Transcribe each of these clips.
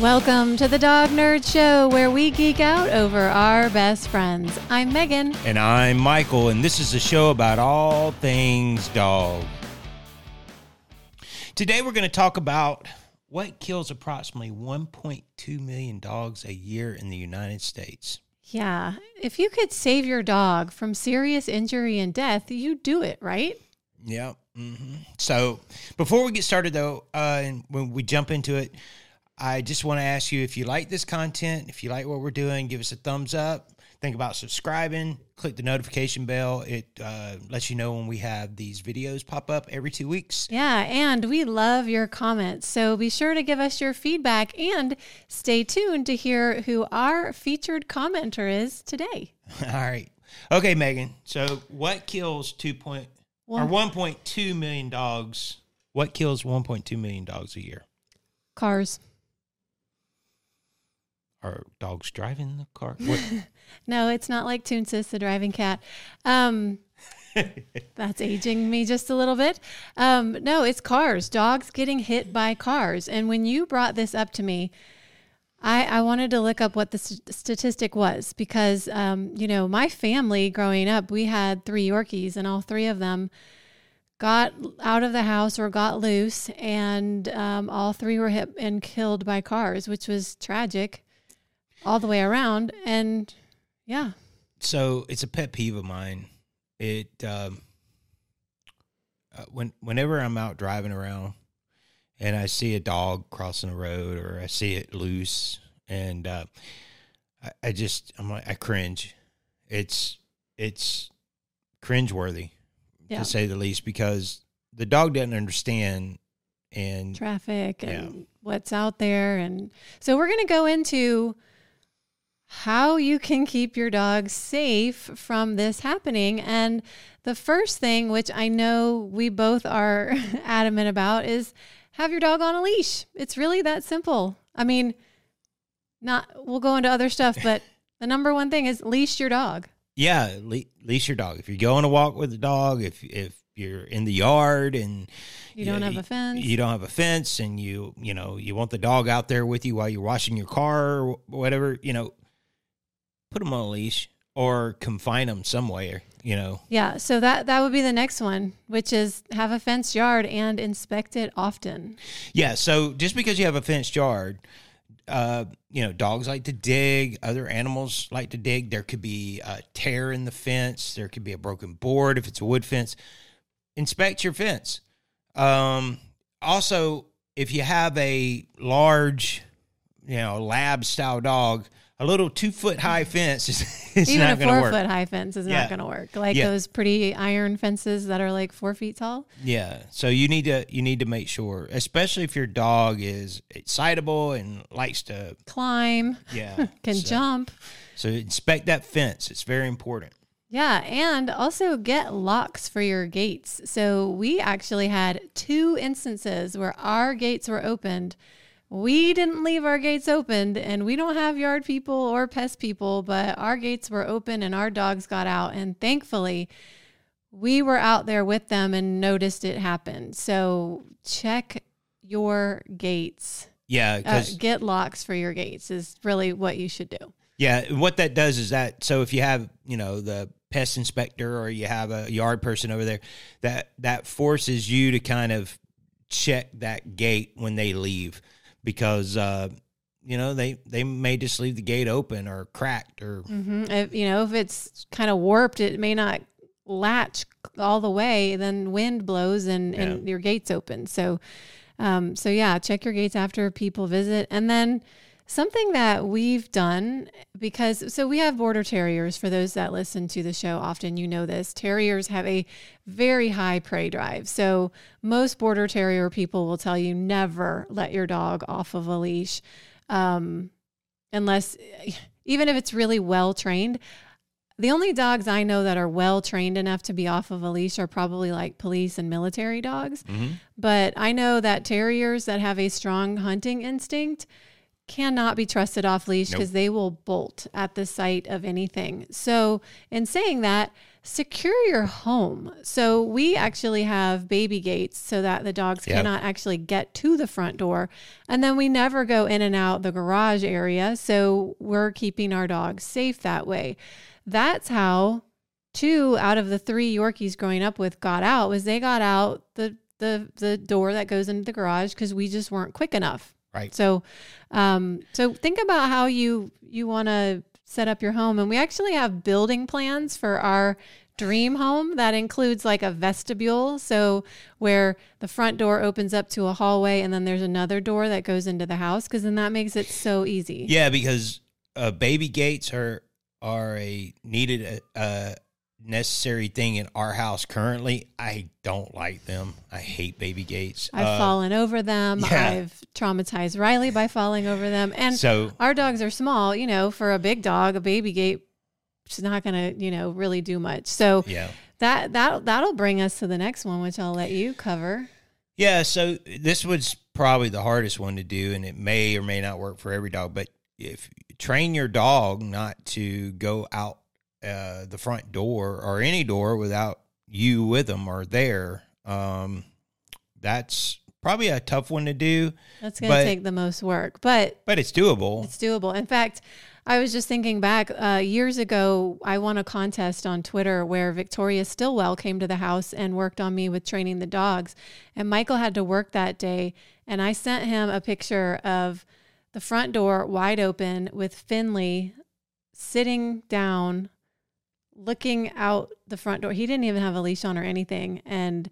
Welcome to the Dog Nerd Show, where we geek out over our best friends. I'm Megan. And I'm Michael, and this is a show about all things dog. Today we're going to talk about what kills approximately 1.2 million dogs a year in the United States. Yeah, if you could save your dog from serious injury and death, you'd do it, right? Yeah. Mm-hmm. So before we get started, though, uh, and when we jump into it, I just want to ask you if you like this content, if you like what we're doing, give us a thumbs up. Think about subscribing. Click the notification bell. It uh, lets you know when we have these videos pop up every two weeks. Yeah, and we love your comments. So be sure to give us your feedback and stay tuned to hear who our featured commenter is today. All right. Okay, Megan. So what kills two point or one point two million dogs? What kills one point two million dogs a year? Cars. Are dogs driving the car? no, it's not like Toonces, the driving cat. Um, that's aging me just a little bit. Um, no, it's cars. Dogs getting hit by cars. And when you brought this up to me, I, I wanted to look up what the st- statistic was because, um, you know, my family growing up, we had three Yorkies, and all three of them got out of the house or got loose, and um, all three were hit and killed by cars, which was tragic all the way around. And yeah. So it's a pet peeve of mine. It um, uh, when whenever I'm out driving around and I see a dog crossing the road or I see it loose and uh, I, I just I'm like I cringe. It's it's cringeworthy yeah. to say the least because the dog doesn't understand and traffic and yeah. what's out there and so we're going to go into how you can keep your dog safe from this happening. And the first thing, which I know we both are adamant about, is have your dog on a leash. It's really that simple. I mean, not we'll go into other stuff, but the number one thing is leash your dog. Yeah, le- leash your dog. If you're going to walk with the dog, if if you're in the yard and you don't have a fence, you don't have a fence, and you you know you want the dog out there with you while you're washing your car or whatever, you know, put them on a leash or confine them somewhere, you know. Yeah, so that that would be the next one, which is have a fenced yard and inspect it often. Yeah, so just because you have a fenced yard, uh, you know, dogs like to dig, other animals like to dig. There could be a tear in the fence, there could be a broken board if it's a wood fence. Inspect your fence. Um, also, if you have a large, you know, lab style dog, a little two foot high fence is, is even a four foot high fence is yeah. not going to work. Like yeah. those pretty iron fences that are like four feet tall. Yeah, so you need to you need to make sure, especially if your dog is excitable and likes to climb. Yeah, can so, jump. So inspect that fence. It's very important. Yeah, and also get locks for your gates. So we actually had two instances where our gates were opened we didn't leave our gates opened and we don't have yard people or pest people, but our gates were open and our dogs got out. And thankfully, we were out there with them and noticed it happen. So check your gates. Yeah, uh, get locks for your gates is really what you should do. Yeah, what that does is that so if you have you know the pest inspector or you have a yard person over there, that that forces you to kind of check that gate when they leave because uh, you know they they may just leave the gate open or cracked or mm-hmm. if, you know if it's kind of warped, it may not latch all the way. Then wind blows and yeah. and your gate's open. So um, so yeah, check your gates after people visit, and then Something that we've done because so we have border terriers for those that listen to the show often you know this terriers have a very high prey drive. So most border terrier people will tell you never let your dog off of a leash um, unless even if it's really well trained. The only dogs I know that are well trained enough to be off of a leash are probably like police and military dogs. Mm-hmm. But I know that terriers that have a strong hunting instinct cannot be trusted off leash because nope. they will bolt at the sight of anything. So, in saying that, secure your home. So we actually have baby gates so that the dogs Yep. cannot actually get to the front door. And then we never go in and out the garage area. So we're keeping our dogs safe that way. That's how two out of the three Yorkies growing up with got out was they got out the the the door that goes into the garage because we just weren't quick enough. Right. So, um, so think about how you you want to set up your home, and we actually have building plans for our dream home that includes like a vestibule, so where the front door opens up to a hallway, and then there's another door that goes into the house, because then that makes it so easy. Yeah, because uh, baby gates are are a needed uh, necessary thing in our house currently. I don't like them. I hate baby gates. I've Uh, fallen over them. yeah. I've traumatized Riley by falling over them, and so our dogs are small. You know, for a big dog, a baby gate is not going to you know really do much. So. yeah. That that that'll bring us to the next one, which I'll let you cover. Yeah, so this was probably the hardest one to do, and it may or may not work for every dog. But if train your dog not to go out uh, the front door or any door without you with them or there, um, that's probably a tough one to do, That's going to take the most work, but but it's doable. it's doable. In fact, I was just thinking back uh, years ago. I won a contest on Twitter where Victoria Stilwell came to the house and worked on me with training the dogs, and Michael had to work that day, and I sent him a picture of the front door wide open with Finley sitting down looking out the front door. He didn't even have a leash on or anything. And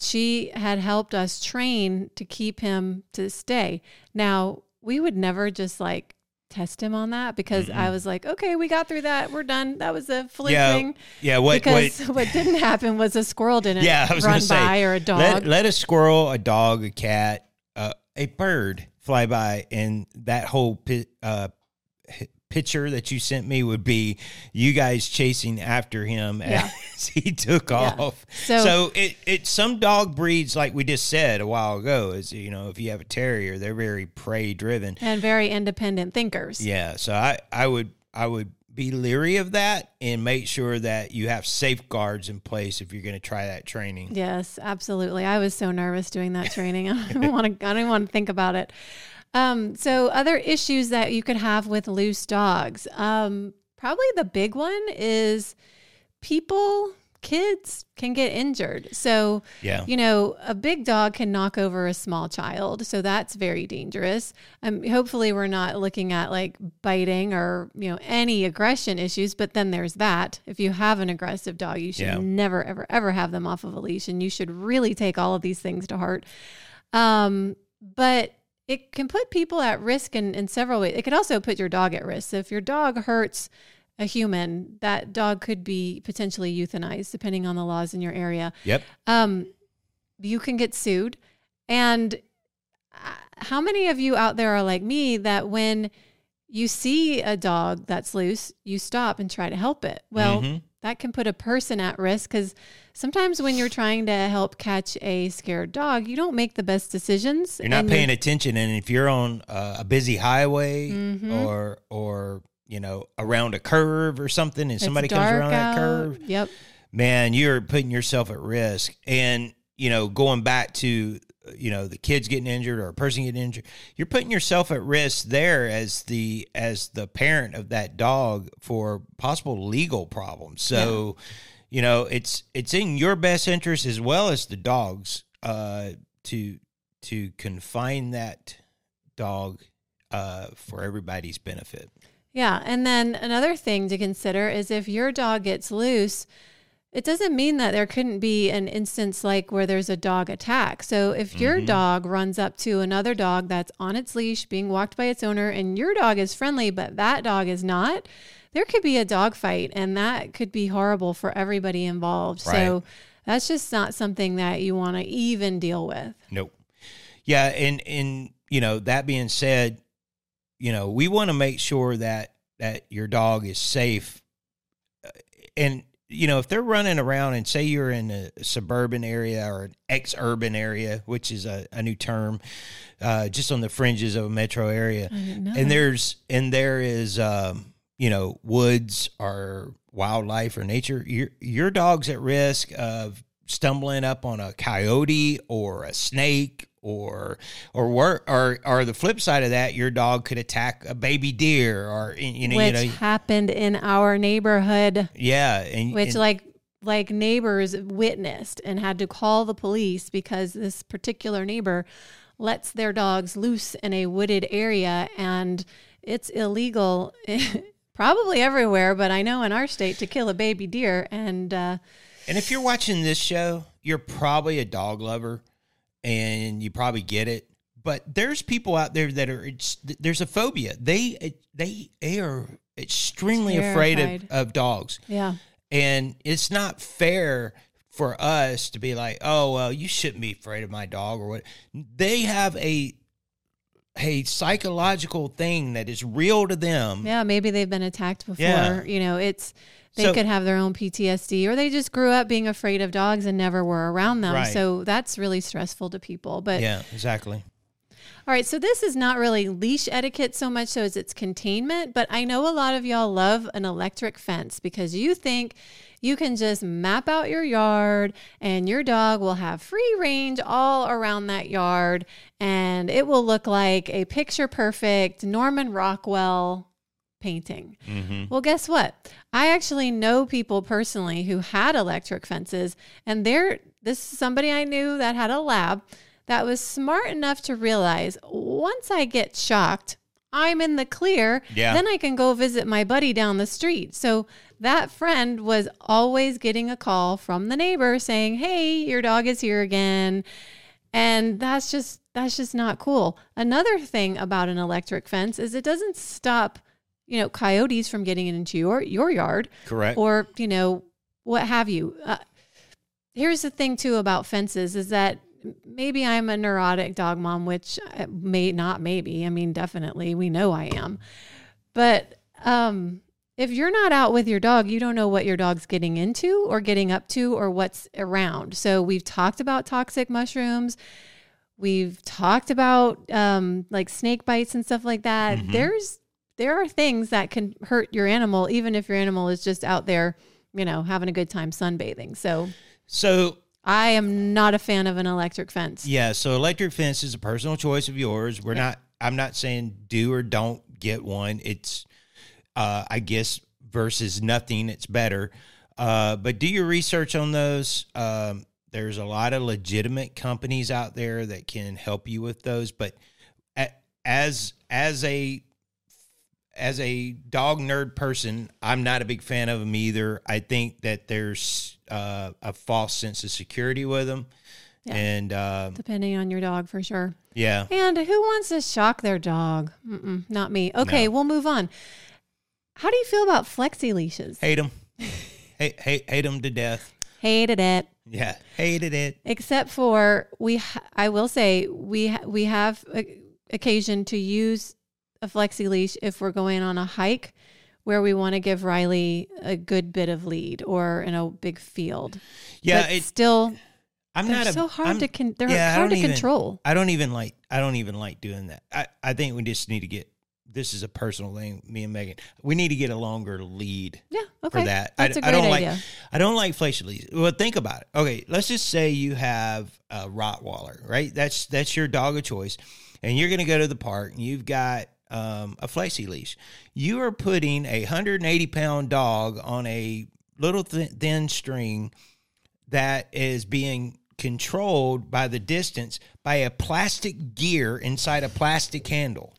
she had helped us train to keep him to stay. Now, we would never just like test him on that because I was like, okay, we got through that. We're done. That was a fluke Yeah, thing. yeah, what because what what didn't happen was a squirrel didn't Yeah, I was run say, by or a dog. let, let a squirrel, a dog, a cat, uh, a bird fly by, and that whole uh, picture that you sent me would be you guys chasing after him Yeah. as he took Yeah. off. So- So, it, it some dog breeds, like we just said a while ago, is you know if you have a terrier, they're very prey driven. and very independent thinkers. Yeah, so I I would I would be leery of that and make sure that you have safeguards in place if you're going to try that training. Yes, absolutely. I was so nervous doing that training. I don't want to. I don't want to think about it. Um, so, other issues that you could have with loose dogs. Um, probably the big one is people, kids can get injured. So, Yeah. you know, a big dog can knock over a small child. So that's very dangerous. Um, hopefully, we're not looking at like biting or, you know, any aggression issues. But then there's that. If you have an aggressive dog, you should Yeah. never, ever, ever have them off of a leash. And you should really take all of these things to heart. Um, but it can put people at risk in, in several ways. It could also put your dog at risk. So if your dog hurts a human, that dog could be potentially euthanized, depending on the laws in your area Yep. um, you can get sued. And uh, how many of you out there are like me that when you see a dog that's loose, you stop and try to help it? Well, Mhm. that can put a person at risk because sometimes when you're trying to help catch a scared dog, you don't make the best decisions. You're not paying attention, and if you're on uh, a busy highway Mhm. or or you know around a curve or something, and it's somebody comes around that curve, Yep. man, you're putting yourself at risk. And you know, going back to you know the kids getting injured or a person getting injured, you're putting yourself at risk there as the as the parent of that dog for possible legal problems. So, you know, it's it's in your best interest as well as the dog's uh, to to confine that dog uh, for everybody's benefit. Yeah. And then another thing to consider is if your dog gets loose, it doesn't mean that there couldn't be an instance like where there's a dog attack. So if your Mhm. dog runs up to another dog that's on its leash being walked by its owner and your dog is friendly, but that dog is not, there could be a dog fight and that could be horrible for everybody involved. So that's just not something that you want to even deal with. Nope. Yeah, and and you know that being said, you know we want to make sure that that your dog is safe, Uh, and you know if they're running around and say you're in a suburban area or an ex-urban area, which is a, a new term, uh, just on the fringes of a metro area, I didn't know and there's and there is um, you know woods or wildlife or nature, your your dog's at risk of stumbling up on a coyote or a snake or or or or, or the flip side of that, your dog could attack a baby deer or you know, which you know, happened in our neighborhood. Yeah, and, which and, like like neighbors witnessed and had to call the police because this particular neighbor lets their dogs loose in a wooded area and it's illegal probably everywhere but i know in our state to kill a baby deer and uh, and if you're watching this show you're probably a dog lover and you probably get it. But there's people out there that are there's a phobia. They they, they are extremely Terrified. afraid of, of dogs. Yeah. And it's not fair for us to be like, oh well, you shouldn't be afraid of my dog or what. They have a a psychological thing that is real to them. Yeah, maybe they've been attacked before. Yeah. You know, it's they so, could have their own PTSD or they just grew up being afraid of dogs and never were around them. Right. So that's really stressful to people. But Yeah, exactly. All right, so this is not really leash etiquette so much so as it's containment, but I know a lot of y'all love an electric fence because you think you can just map out your yard and your dog will have free range all around that yard and it will look like a picture perfect Norman Rockwell painting. Mm-hmm. Well, guess what? I actually know people personally who had electric fences, and they're this is somebody I knew that had a lab that was smart enough to realize once I get shocked, I'm in the clear. Yeah. Then I can go visit my buddy down the street. So that friend was always getting a call from the neighbor saying, "Hey, your dog is here again." And that's just that's just not cool. Another thing about an electric fence is it doesn't stop you know, coyotes from getting into your your yard. Correct. Or, you know, what have you. Uh, here's the thing too about fences is that maybe I'm a neurotic dog mom, which uh, may not maybe. I mean, definitely we know I am. But um if you're not out with your dog, you don't know what your dog's getting into or getting up to or what's around. So we've talked about toxic mushrooms. We've talked about um, like snake bites and stuff like that. Mm-hmm. There's there are things that can hurt your animal, even if your animal is just out there, you know, having a good time sunbathing. So, so I am not a fan of an electric fence. Yeah. So electric fence is a personal choice of yours. We're yeah. not, I'm not saying do or don't get one. It's, uh, I guess versus nothing, it's better. Uh, but do your research on those. Um, there's a lot of legitimate companies out there that can help you with those. But as as a as a dog nerd person, I'm not a big fan of them either. I think that there's uh, a false sense of security with them. Yeah. And uh, depending on your dog, for sure. Yeah. And who wants to shock their dog? Mm-mm, not me. Okay, no. we'll move on. How do you feel about flexi leashes? Hate them. hate, hate, hate them to death. Hated it. Yeah, hated it. Except for we, ha- I will say we ha- we have occasion to use a flexi leash if we're going on a hike where we want to give Riley a good bit of lead or in a big field. Yeah, but it, still I'm not a, so hard I'm, to con- they're yeah, hard to even, control. I don't even like I don't even like doing that. I, I think we just need to get this is a personal thing, me and Megan. We need to get a longer lead. Yeah, okay. For that, That's I, a great I don't idea. like. I don't like flexi leads. Well, think about it. Okay, let's just say you have a Rottweiler, right? That's that's your dog of choice, and you're going to go to the park, and you've got um, a flexi leash. You are putting a 180 pound dog on a little th- thin string that is being controlled by the distance by a plastic gear inside a plastic handle.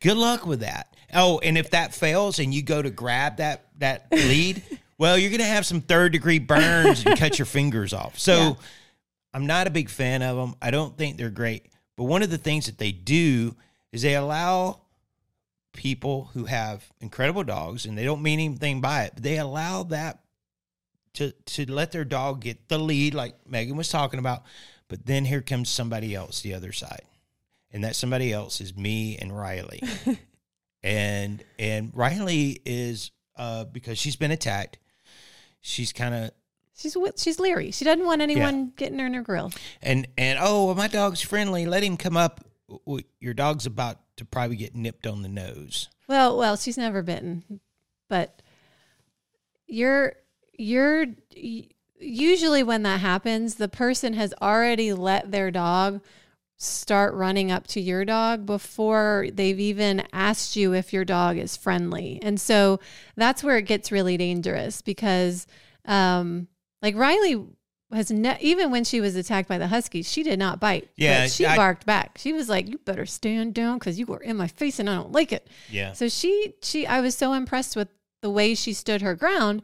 Good luck with that. Oh, and if that fails and you go to grab that that lead, well, you're going to have some third degree burns and cut your fingers off. So yeah. I'm not a big fan of them. I don't think they're great. But one of the things that they do is they allow people who have incredible dogs and they don't mean anything by it, but they allow that to to let their dog get the lead, like Megan was talking about. But then here comes somebody else, the other side, and that somebody else is me and Riley, and and Riley is uh, because she's been attacked. She's kind of She's she's leery. She doesn't want anyone yeah. getting her in her grill. And and oh, well, my dog's friendly. Let him come up. Your dog's about to probably get nipped on the nose. Well, well, she's never bitten, but you're you're usually when that happens, the person has already let their dog start running up to your dog before they've even asked you if your dog is friendly. And so that's where it gets really dangerous because um like Riley has ne- even when she was attacked by the huskies, she did not bite. Yeah, she I- barked back. She was like, "You better stand down because you were in my face and I don't like it." Yeah. So she she I was so impressed with the way she stood her ground,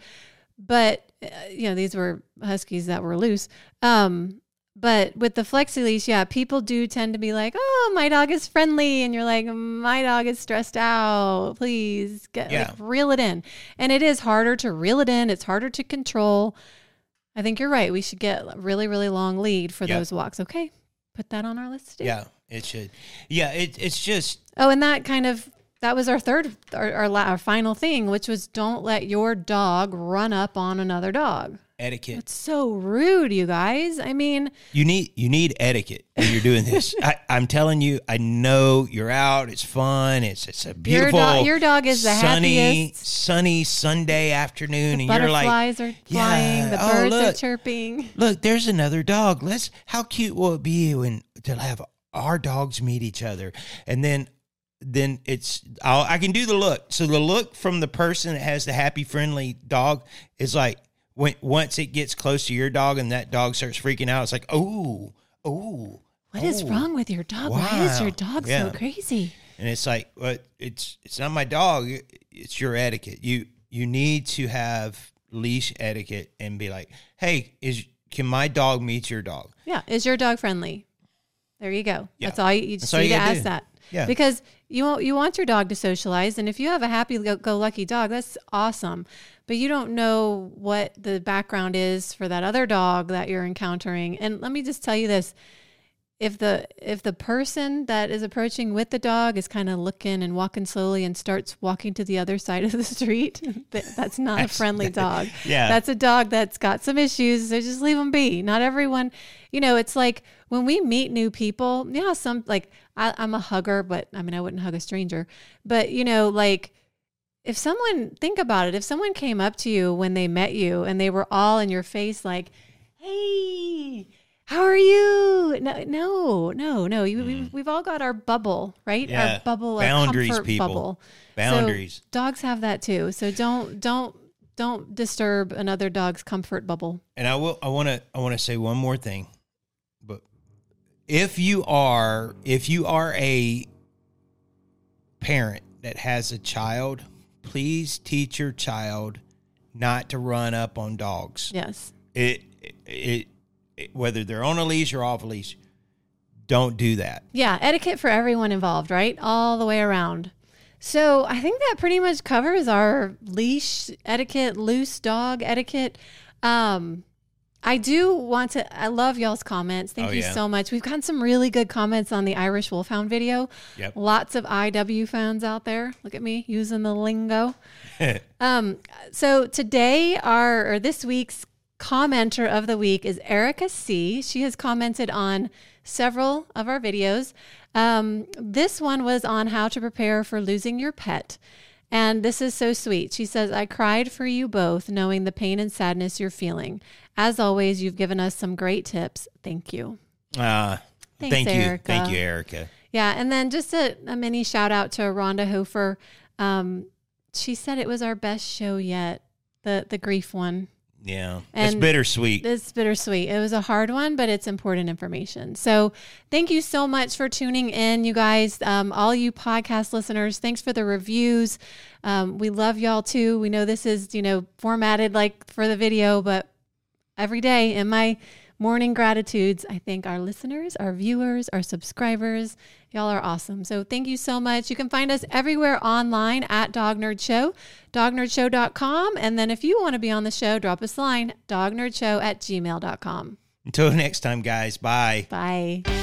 but uh, you know these were huskies that were loose. Um, but with the flexi leash, yeah, people do tend to be like, "Oh, my dog is friendly," and you're like, "My dog is stressed out. Please get Yeah. like reel it in." And it is harder to reel it in. It's harder to control. I think you're right. We should get a really really long lead for Yeah. those walks. Okay, put that on our list. to do. Yeah, it should. Yeah, it, it's just Oh, and that kind of that was our third our our, la- our final thing, which was don't let your dog run up on another dog. etiquette. It's so rude, you guys. I mean, You need you need etiquette when you're doing this. I, I'm telling you, I know you're out. It's fun. It's it's a beautiful. dog- your dog is the sunny, happiest. sunny Sunday afternoon, and you're like, butterflies are flying, the oh, birds are chirping. look, there's another dog. Let's. How cute will it be when to have our dogs meet each other, and then. Then it's I'll, I can do the look. So the look from the person that has the happy, friendly dog is like when once it gets close to your dog and that dog starts freaking out, it's like oh oh What is oh. wrong with your dog? Why is your dog Yeah. so crazy? and it's like but it's it's not my dog it's your etiquette you you need to have leash etiquette and be like hey is can my dog meet your dog Yeah, is your dog friendly? There you go. Yeah. That's all you, you just That's all need to ask do. that. Yeah. Because you want you want your dog to socialize, and if you have a happy go, go lucky dog, that's awesome. But you don't know what the background is for that other dog that you're encountering. And let me just tell you this: if the if the person that is approaching with the dog is kind of looking and walking slowly and starts walking to the other side of the street, that, that's not a friendly dog. Yeah. That's a dog that's got some issues. So just leave them be. Not everyone, you know, it's like when we meet new people, yeah, some like I, I'm a hugger, but I mean, I wouldn't hug a stranger. But, you know, like if someone, think about it, if someone came up to you when they met you and they were all in your face, like, hey, how are you? No, no, no, no. You, we've, we've all got our bubble, right? Mm. Yeah. Our bubble, Boundaries, our people. bubble. Boundaries. So dogs have that too. So don't, don't, don't disturb another dog's comfort bubble. and i will i want to i want to say one more thing but if you are if you are a parent that has a child please teach your child not to run up on dogs Yes. it, it whether they're on a leash or off a leash don't do that Yeah, etiquette for everyone involved, right? All the way around. So I think that pretty much covers our leash etiquette, loose dog etiquette. Um, I do want to. I love y'all's comments. Thank Oh, you yeah. so much. We've gotten some really good comments on the Irish Wolfhound video. Yep. Lots of IW fans out there. Look at me using the lingo. Um, so today, our or this week's commenter of the week is Erica C. She has commented on several of our videos. Um, this one was on how to prepare for losing your pet. And this is so sweet. She says, I cried for you both, knowing the pain and sadness you're feeling. As always, you've given us some great tips. Thank you. uh, Thanks, thank you Erica. thank you erica Yeah, and then just a, a mini shout out to Rhonda Hofer. Um, she said it was our best show yet, the the grief one. Yeah it's bittersweet It's bittersweet. It was a hard one, but it's important information. So thank you so much for tuning in, you guys. Um, all you podcast listeners, thanks for the reviews. Um, we love y'all too. We know this is you know formatted like for the video, but every day in my morning gratitudes, I thank our listeners, our viewers, our subscribers. Y'all are awesome. So thank you so much. You can find us everywhere online at Dog Nerd Show, dognerdshow.com. And then if you want to be on the show, drop us a line, dognerdshow at gmail.com. until next time guys bye Bye.